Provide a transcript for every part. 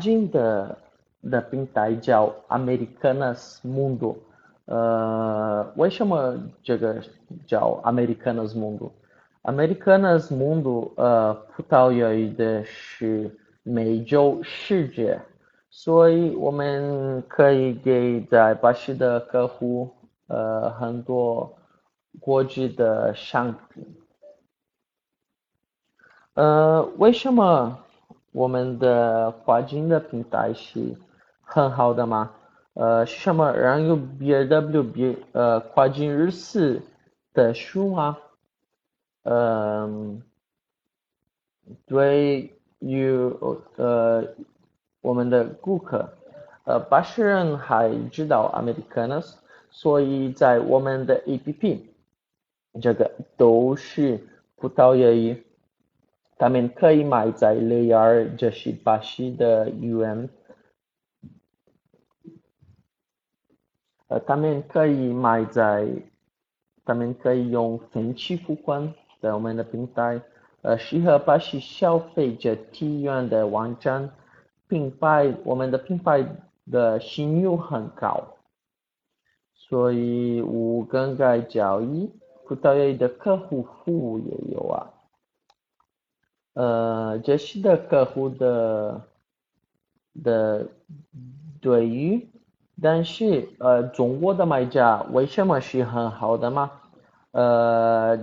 新的的平台叫 Americanas Mundo，呃，为什么这个叫 Americanas Mundo？Americanas Mundo，呃，葡萄牙语的是美洲世界，所以我们可以给在巴西的客户，呃，很多国际的商品。呃，为什么？我们的跨境的平台是很好的吗？呃，什么让有 BW B 呃跨境日式的书吗？嗯，对于呃我们的顾客，呃八十人还知道 Americanas，所以在我们的 APP 这个都是葡萄牙语。他们可以买在雷尔，这是巴西的 UM。呃，他们可以买在，他们可以用分期付款在我们的平台，呃，适合巴西消费者体验的网站。品牌，我们的品牌的信用很高，所以无更改交易，葡萄牙的客户服务也有啊。呃，这些的客户的的对于，但是呃，中国的卖家为什么是很好的吗？呃，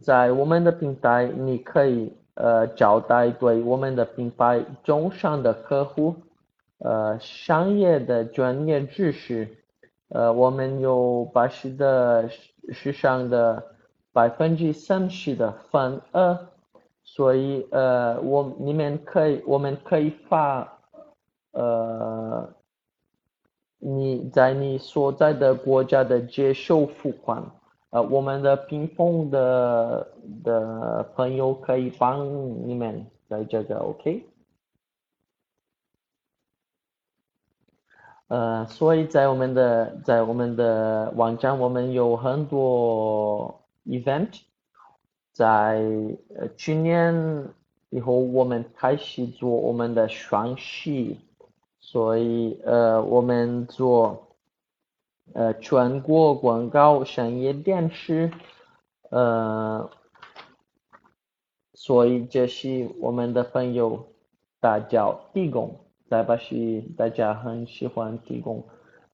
在我们的平台，你可以呃招待对我们的品牌中上的客户，呃，商业的专业知识，呃，我们有八十的市场的百分之三十的份额。所以，呃，我你们可以，我们可以发，呃，你在你所在的国家的接受付款，呃，我们的屏风的的朋友可以帮你们在这个，OK？呃，所以在我们的在我们的网站，我们有很多 event。在呃去年以后，我们开始做我们的双十，所以呃我们做呃全国广告商业电视，呃，所以这是我们的朋友大家提供，在巴西大家很喜欢提供，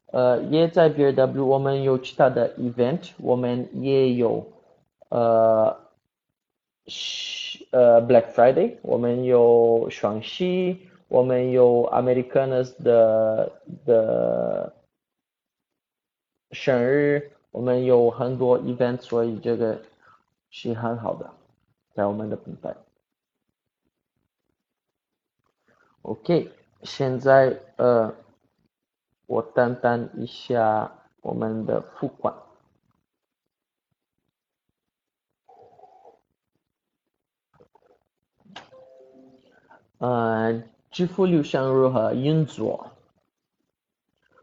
呃也在 B W 我们有其他的 event，我们也有呃。，Black Friday，我们有双十一，我们有 Americanas 的的生日，我们有很多 event，所以这个是很好的，在我们的品牌。OK，现在呃，我担当一下我们的付款。呃，支付流程如何运作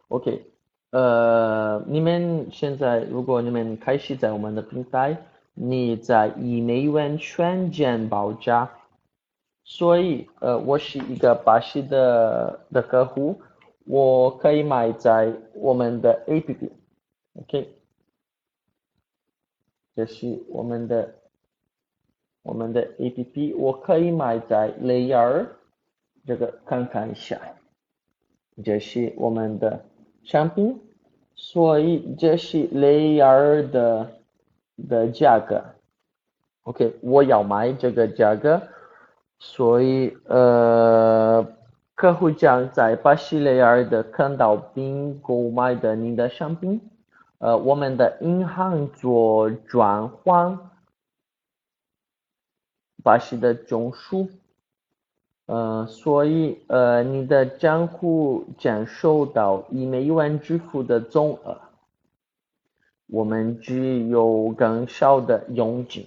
？OK，呃，你们现在如果你们开始在我们的平台，你在以美元全件报价，所以呃，我是一个巴西的的客户，我可以买在我们的 APP，OK，这是我们的。我们的 APP 我可以买在 Layer 这个看看一下，这是我们的商品，所以这是 Layer 的的价格。OK，我要买这个价格，所以呃，客户将在巴西雷尔的看到并购买的您的商品，呃，我们的银行做转换。巴西的中枢，呃，所以呃，你的账户将收到一美元支付的总额，我们只有更少的佣金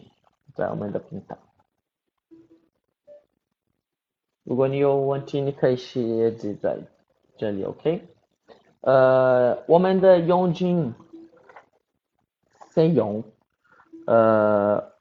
在我们的平台。如果你有问题，你可以写字在这里，OK？呃，我们的佣金费用，呃。